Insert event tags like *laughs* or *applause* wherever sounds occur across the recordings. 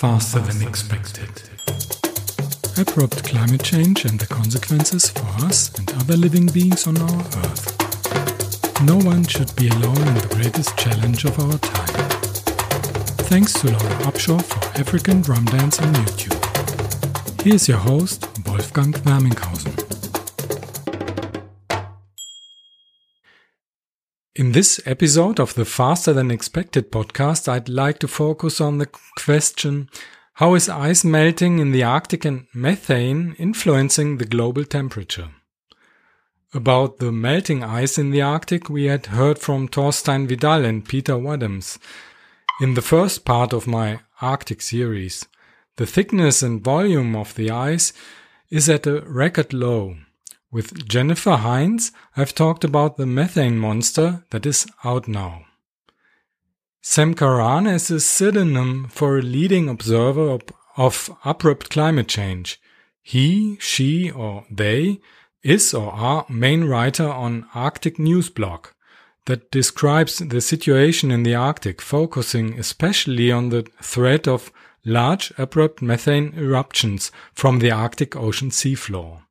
faster than expected. Abrupt climate change and the consequences for us and other living beings on our Earth. No one should be alone in the greatest challenge of our time. Thanks to Laura Upshaw for African drum dance on YouTube. Here's your host, Wolfgang Werminghausen. In this episode of the Faster Than Expected podcast, I'd like to focus on the question how is ice melting in the Arctic and methane influencing the global temperature? About the melting ice in the Arctic, we had heard from Thorstein Viddal and Peter Wadhams in the first part of my Arctic series. The thickness and volume of the ice is at a record low. With Jennifer Hynes, I've talked about the methane monster that is out now. Sam Carana is a pseudonym for a leading observer of abrupt climate change. He, she, or they is or are main writer on Arctic News blog that describes the situation in the Arctic, focusing especially on the threat of large abrupt methane eruptions from the Arctic Ocean seafloor.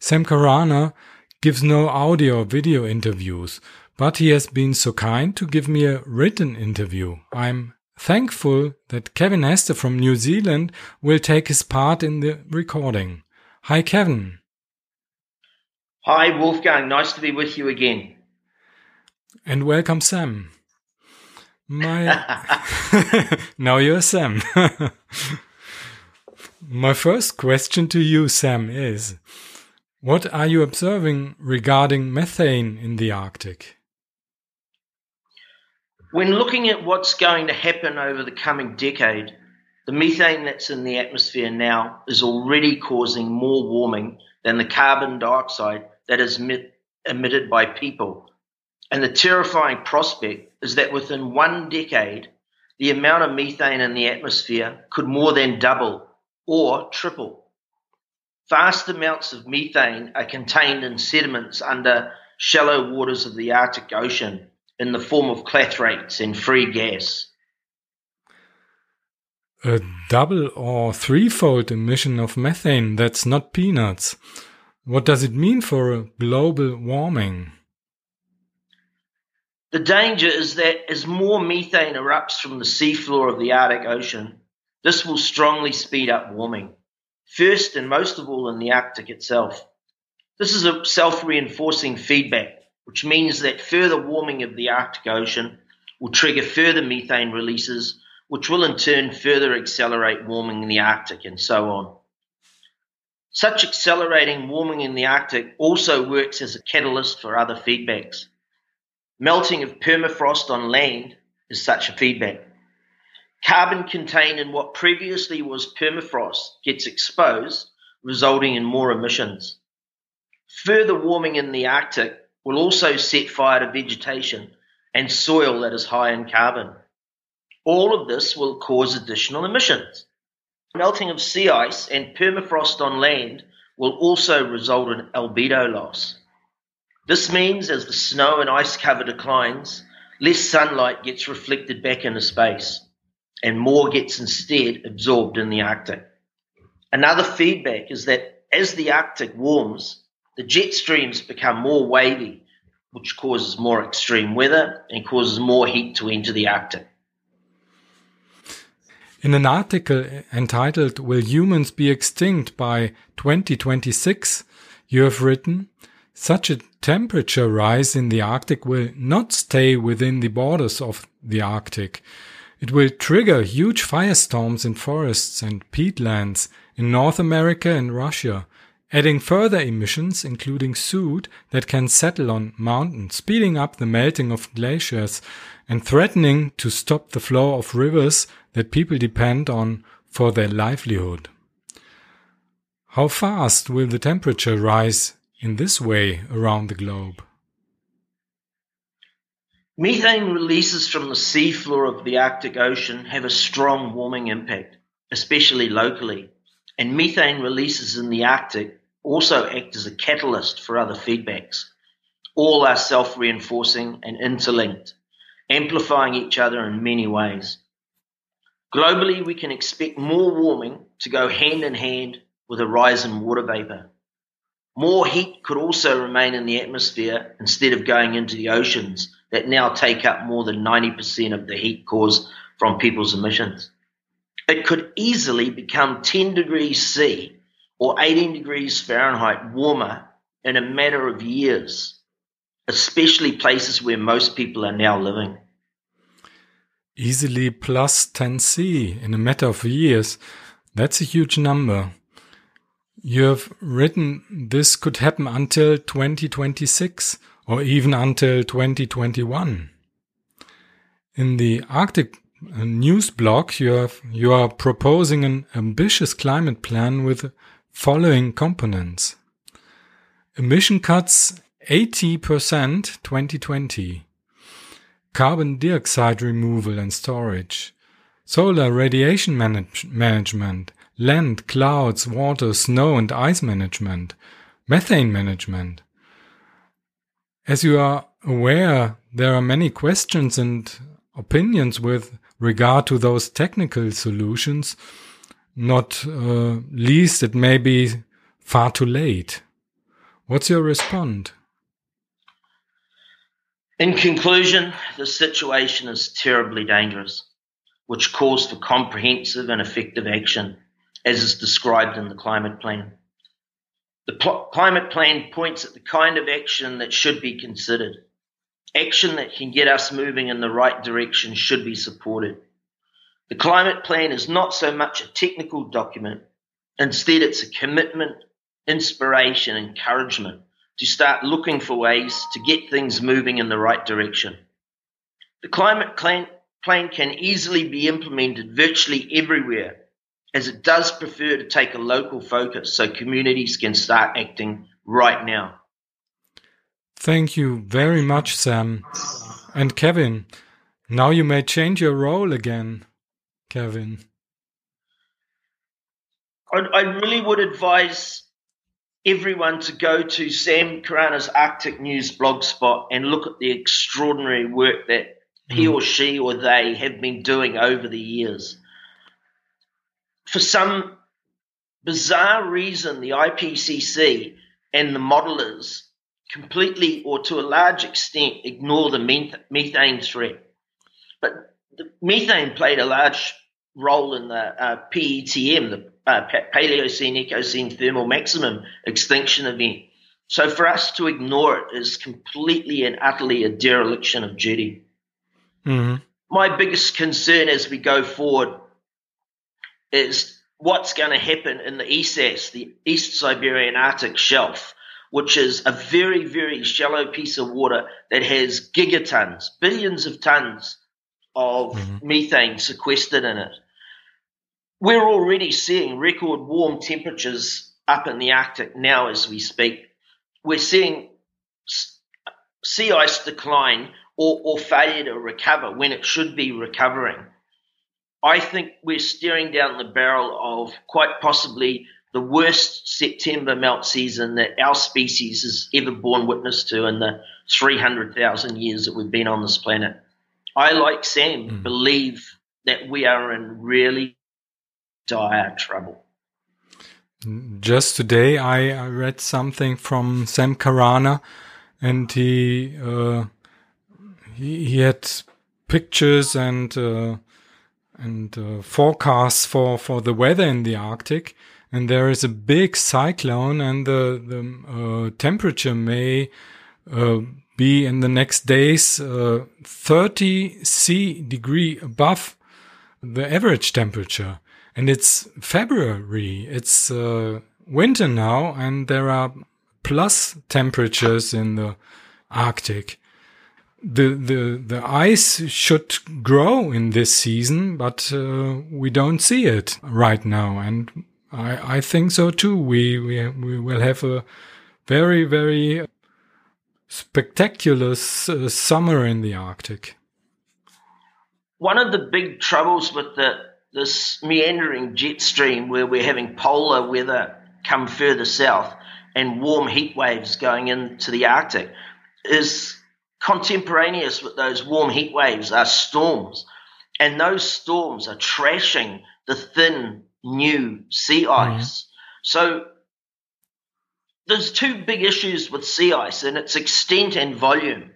Sam Carana gives no audio or video interviews, but he has been so kind to give me a written interview. I'm thankful that Kevin Hester from New Zealand will take his part in the recording. Hi, Kevin. Hi, Wolfgang. Nice to be with you again. And welcome, Sam. My *laughs* *laughs* now you're Sam. *laughs* My first question to you, Sam, is what are you observing regarding methane in the Arctic? When looking at what's going to happen over the coming decade, the methane that's in the atmosphere now is already causing more warming than the carbon dioxide that is emitted by people. And the terrifying prospect is that within one decade, the amount of methane in the atmosphere could more than double or triple. Vast amounts of methane are contained in sediments under shallow waters of the Arctic Ocean in the form of clathrates and free gas. A double or threefold emission of methane, that's not peanuts. What does it mean for global warming? The danger is that as more methane erupts from the seafloor of the Arctic Ocean, this will strongly speed up warming first and most of all in the Arctic itself. This is a self reinforcing feedback, which means that further warming of the Arctic Ocean will trigger further methane releases, which will in turn further accelerate warming in the Arctic and so on. Such accelerating warming in the Arctic also works as a catalyst for other feedbacks. Melting of permafrost on land is such a feedback. Carbon contained in what previously was permafrost gets exposed, resulting in more emissions. Further warming in the Arctic will also set fire to vegetation and soil that is high in carbon. All of this will cause additional emissions. Melting of sea ice and permafrost on land will also result in albedo loss. This means as the snow and ice cover declines, less sunlight gets reflected back into space and more gets instead absorbed in the Arctic. Another feedback is that as the Arctic warms, the jet streams become more wavy, which causes more extreme weather and causes more heat to enter the Arctic. In an article entitled Will Humans Be Extinct by 2026, you have written, such a temperature rise in the Arctic will not stay within the borders of the Arctic. It will trigger huge firestorms in forests and peatlands in North America and Russia, adding further emissions, including soot that can settle on mountains, speeding up the melting of glaciers and threatening to stop the flow of rivers that people depend on for their livelihood. How fast will the temperature rise in this way around the globe? Methane releases from the seafloor of the Arctic Ocean have a strong warming impact, especially locally. And methane releases in the Arctic also act as a catalyst for other feedbacks. All are self reinforcing and interlinked, amplifying each other in many ways. Globally, we can expect more warming to go hand in hand with a rise in water vapor. More heat could also remain in the atmosphere instead of going into the oceans that now take up more than 90% of the heat caused from people's emissions. It could easily become 10 degrees C or 18 degrees Fahrenheit warmer in a matter of years, especially places where most people are now living. Easily plus 10C in a matter of years. That's a huge number. You have written this could happen until 2026 or even until 2021. In the Arctic uh, news blog, you, have, you are proposing an ambitious climate plan with following components. Emission cuts 80% 2020. Carbon dioxide removal and storage. Solar radiation manage management. Land, clouds, water, snow and ice management. Methane management. As you are aware, there are many questions and opinions with regard to those technical solutions not uh, least it may be far too late. What's your response? In conclusion, the situation is terribly dangerous, which calls for comprehensive and effective action, as is described in the climate plan. The pl- climate plan points at the kind of action that should be considered. Action that can get us moving in the right direction should be supported. The climate plan is not so much a technical document. Instead, it's a commitment, inspiration, encouragement to start looking for ways to get things moving in the right direction. The climate plan, plan can easily be implemented virtually everywhere, as it does prefer to take a local focus so communities can start acting right now. Thank you very much, Sam. And Kevin, now you may change your role again. Kevin? I, I really would advise everyone to go to Sam Carana's Arctic News blog spot and look at the extraordinary work that he mm. or she or they have been doing over the years. For some bizarre reason, the IPCC and the modelers completely or to a large extent ignore the methane threat. But the methane played a large role in the uh, PETM, the uh, Paleocene Eocene Thermal Maximum Extinction Event. So for us to ignore it is completely and utterly a dereliction of duty. Mm-hmm. My biggest concern as we go forward is what's going to happen in the ESAS, the East Siberian Arctic Shelf, which is a very, very shallow piece of water that has gigatons, billions of tons of mm-hmm. methane sequestered in it. We're already seeing record warm temperatures up in the Arctic now as we speak. We're seeing sea ice decline or, or failure to recover when it should be recovering. I think we're staring down the barrel of quite possibly the worst September melt season that our species has ever borne witness to in the 300,000 years that we've been on this planet. I, like Sam, mm. believe that we are in really dire trouble. Just today, I, read something from Sam Carana, and he uh, he, he, had pictures and uh, and uh, forecasts for for the weather in the Arctic, and there is a big cyclone, and the the uh, temperature may uh, be in the next days uh, 30 C degree above the average temperature. And it's February, it's uh, winter now, and there are plus temperatures in the Arctic. The, the, the ice should grow in this season, but uh, we don't see it right now. And I, I think so too. We, we, we will have a very, very spectacular uh, summer in the Arctic. One of the big troubles with the this meandering jet stream, where we're having polar weather come further south and warm heat waves going into the Arctic, is contemporaneous with those warm heat waves are storms. And those storms are trashing the thin, new sea mm-hmm. ice. Mm-hmm. So there's two big issues with sea ice and its extent and volume.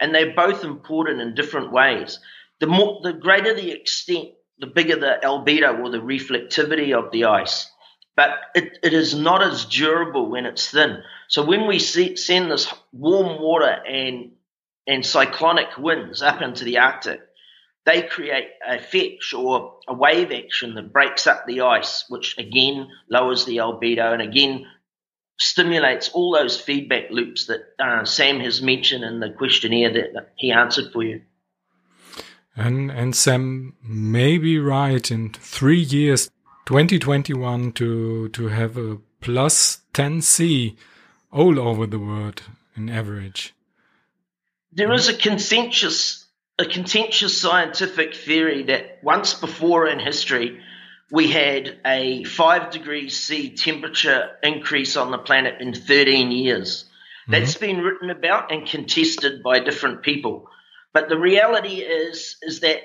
And they're both important in different ways. The more the greater the extent, the bigger the albedo or the reflectivity of the ice. But it, it is not as durable when it's thin. So when we see, send this warm water and and cyclonic winds up into the Arctic, they create a fetch or a wave action that breaks up the ice, which again lowers the albedo and again stimulates all those feedback loops that uh, Sam has mentioned in the questionnaire that he answered for you. And and Sam may be right in three years, 2021, to to have a plus 10 C all over the world in average. There is a consensus a contentious scientific theory that once before in history we had a five degrees C temperature increase on the planet in 13 years. Mm-hmm. That's been written about and contested by different people. But the reality is, is that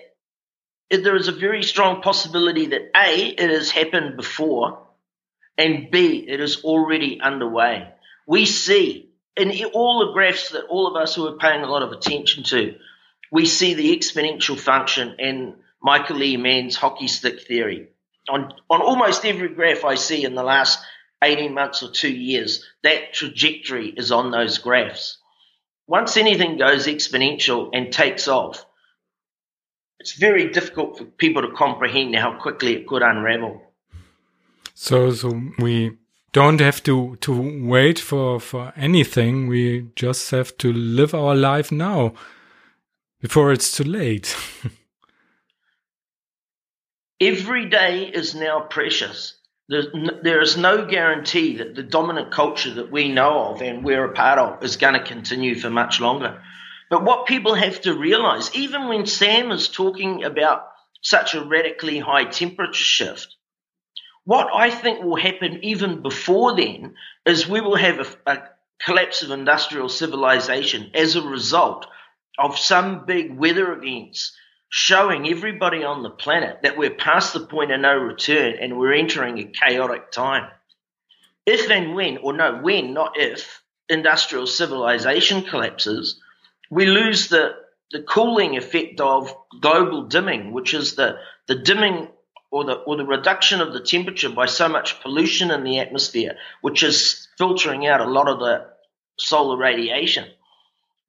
there is a very strong possibility that A, it has happened before, and B, it is already underway. We see in all the graphs that all of us who are paying a lot of attention to, we see the exponential function in Michael E. Mann's hockey stick theory. On, on almost every graph I see in the last 18 months or two years, that trajectory is on those graphs. Once anything goes exponential and takes off, it's very difficult for people to comprehend how quickly it could unravel. So, so we don't have to, to wait for, for anything. We just have to live our life now before it's too late. *laughs* Every day is now precious. there is no guarantee that the dominant culture that we know of and we're a part of is going to continue for much longer. But what people have to realize, even when Sam is talking about such a radically high temperature shift, what I think will happen even before then is we will have a, a collapse of industrial civilization as a result of some big weather events showing everybody on the planet that we're past the point of no return and we're entering a chaotic time. If and when, or no, when, not if, industrial civilization collapses, we lose the, the cooling effect of global dimming, which is the, the dimming or the, or the reduction of the temperature by so much pollution in the atmosphere, which is filtering out a lot of the solar radiation.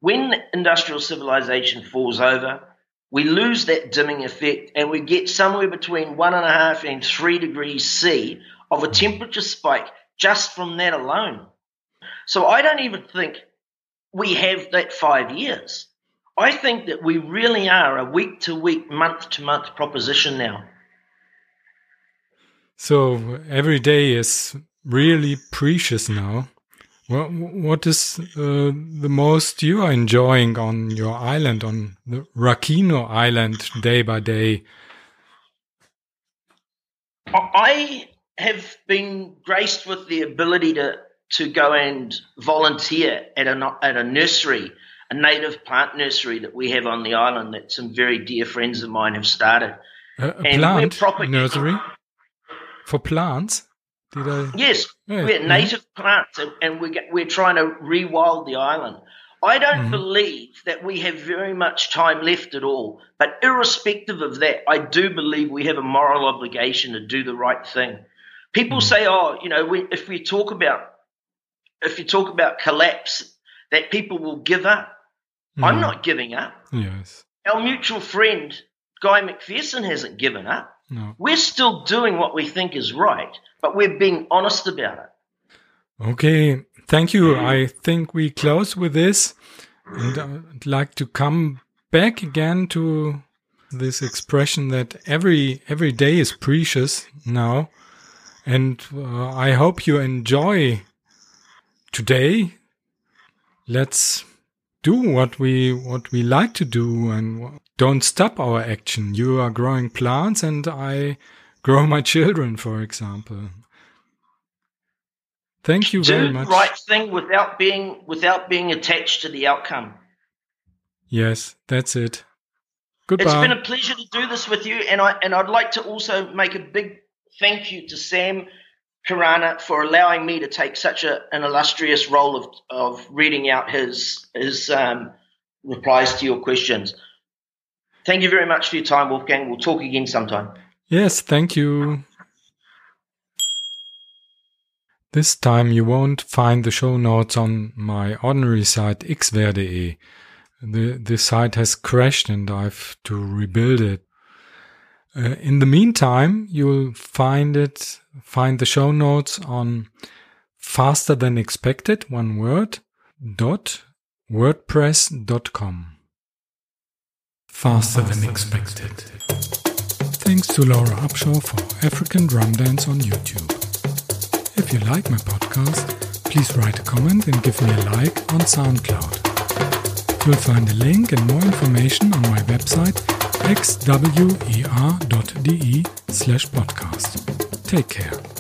When industrial civilization falls over, we lose that dimming effect and we get somewhere between one and a half and three degrees C of a temperature spike just from that alone. So I don't even think we have that five years. I think that we really are a week to week, month to month proposition now. So every day is really precious now. What what is uh, the most you are enjoying on your island, on the Rakino Island, day by day? I have been graced with the ability to to go and volunteer at a at a nursery, a native plant nursery that we have on the island that some very dear friends of mine have started. A, a plant nursery for plants. Did I? Yes, yeah. we're native plants, and, and we're we're trying to rewild the island. I don't mm-hmm. believe that we have very much time left at all. But irrespective of that, I do believe we have a moral obligation to do the right thing. People mm-hmm. say, "Oh, you know, we, if we talk about if you talk about collapse, that people will give up." Mm-hmm. I'm not giving up. Yes. Our mutual friend Guy McPherson hasn't given up. No. We're still doing what we think is right but we're being honest about it. Okay, thank you. I think we close with this, and I'd like to come back again to this expression that every every day is precious now, and uh, I hope you enjoy today. Let's do what we what we like to do and don't stop our action. You are growing plants, and I grow my children, for example. Thank you Do very much. Do the right thing without being without being attached to the outcome. Yes, that's it. Goodbye. It's been a pleasure to do this with you, and I and I'd like to also make a big thank you to Sam Carana for allowing me to take such a, an illustrious role of of reading out his his um, replies to your questions. Thank you very much for your time, Wolfgang. We'll talk again sometime. Yes, thank you. This time you won't find the show notes on my ordinary site xwer.de. The, the site has crashed and I have to rebuild it. Uh, in the meantime, you'll find it, find the show notes on faster than expected, one word, dot wordpress.com. Faster than expected. Thanks to Laura Upshaw for African Drum Dance on YouTube. If you like my podcast, please write a comment and give me a like on SoundCloud. You'll find a link and more information on my website xwer.de slash podcast. Take care.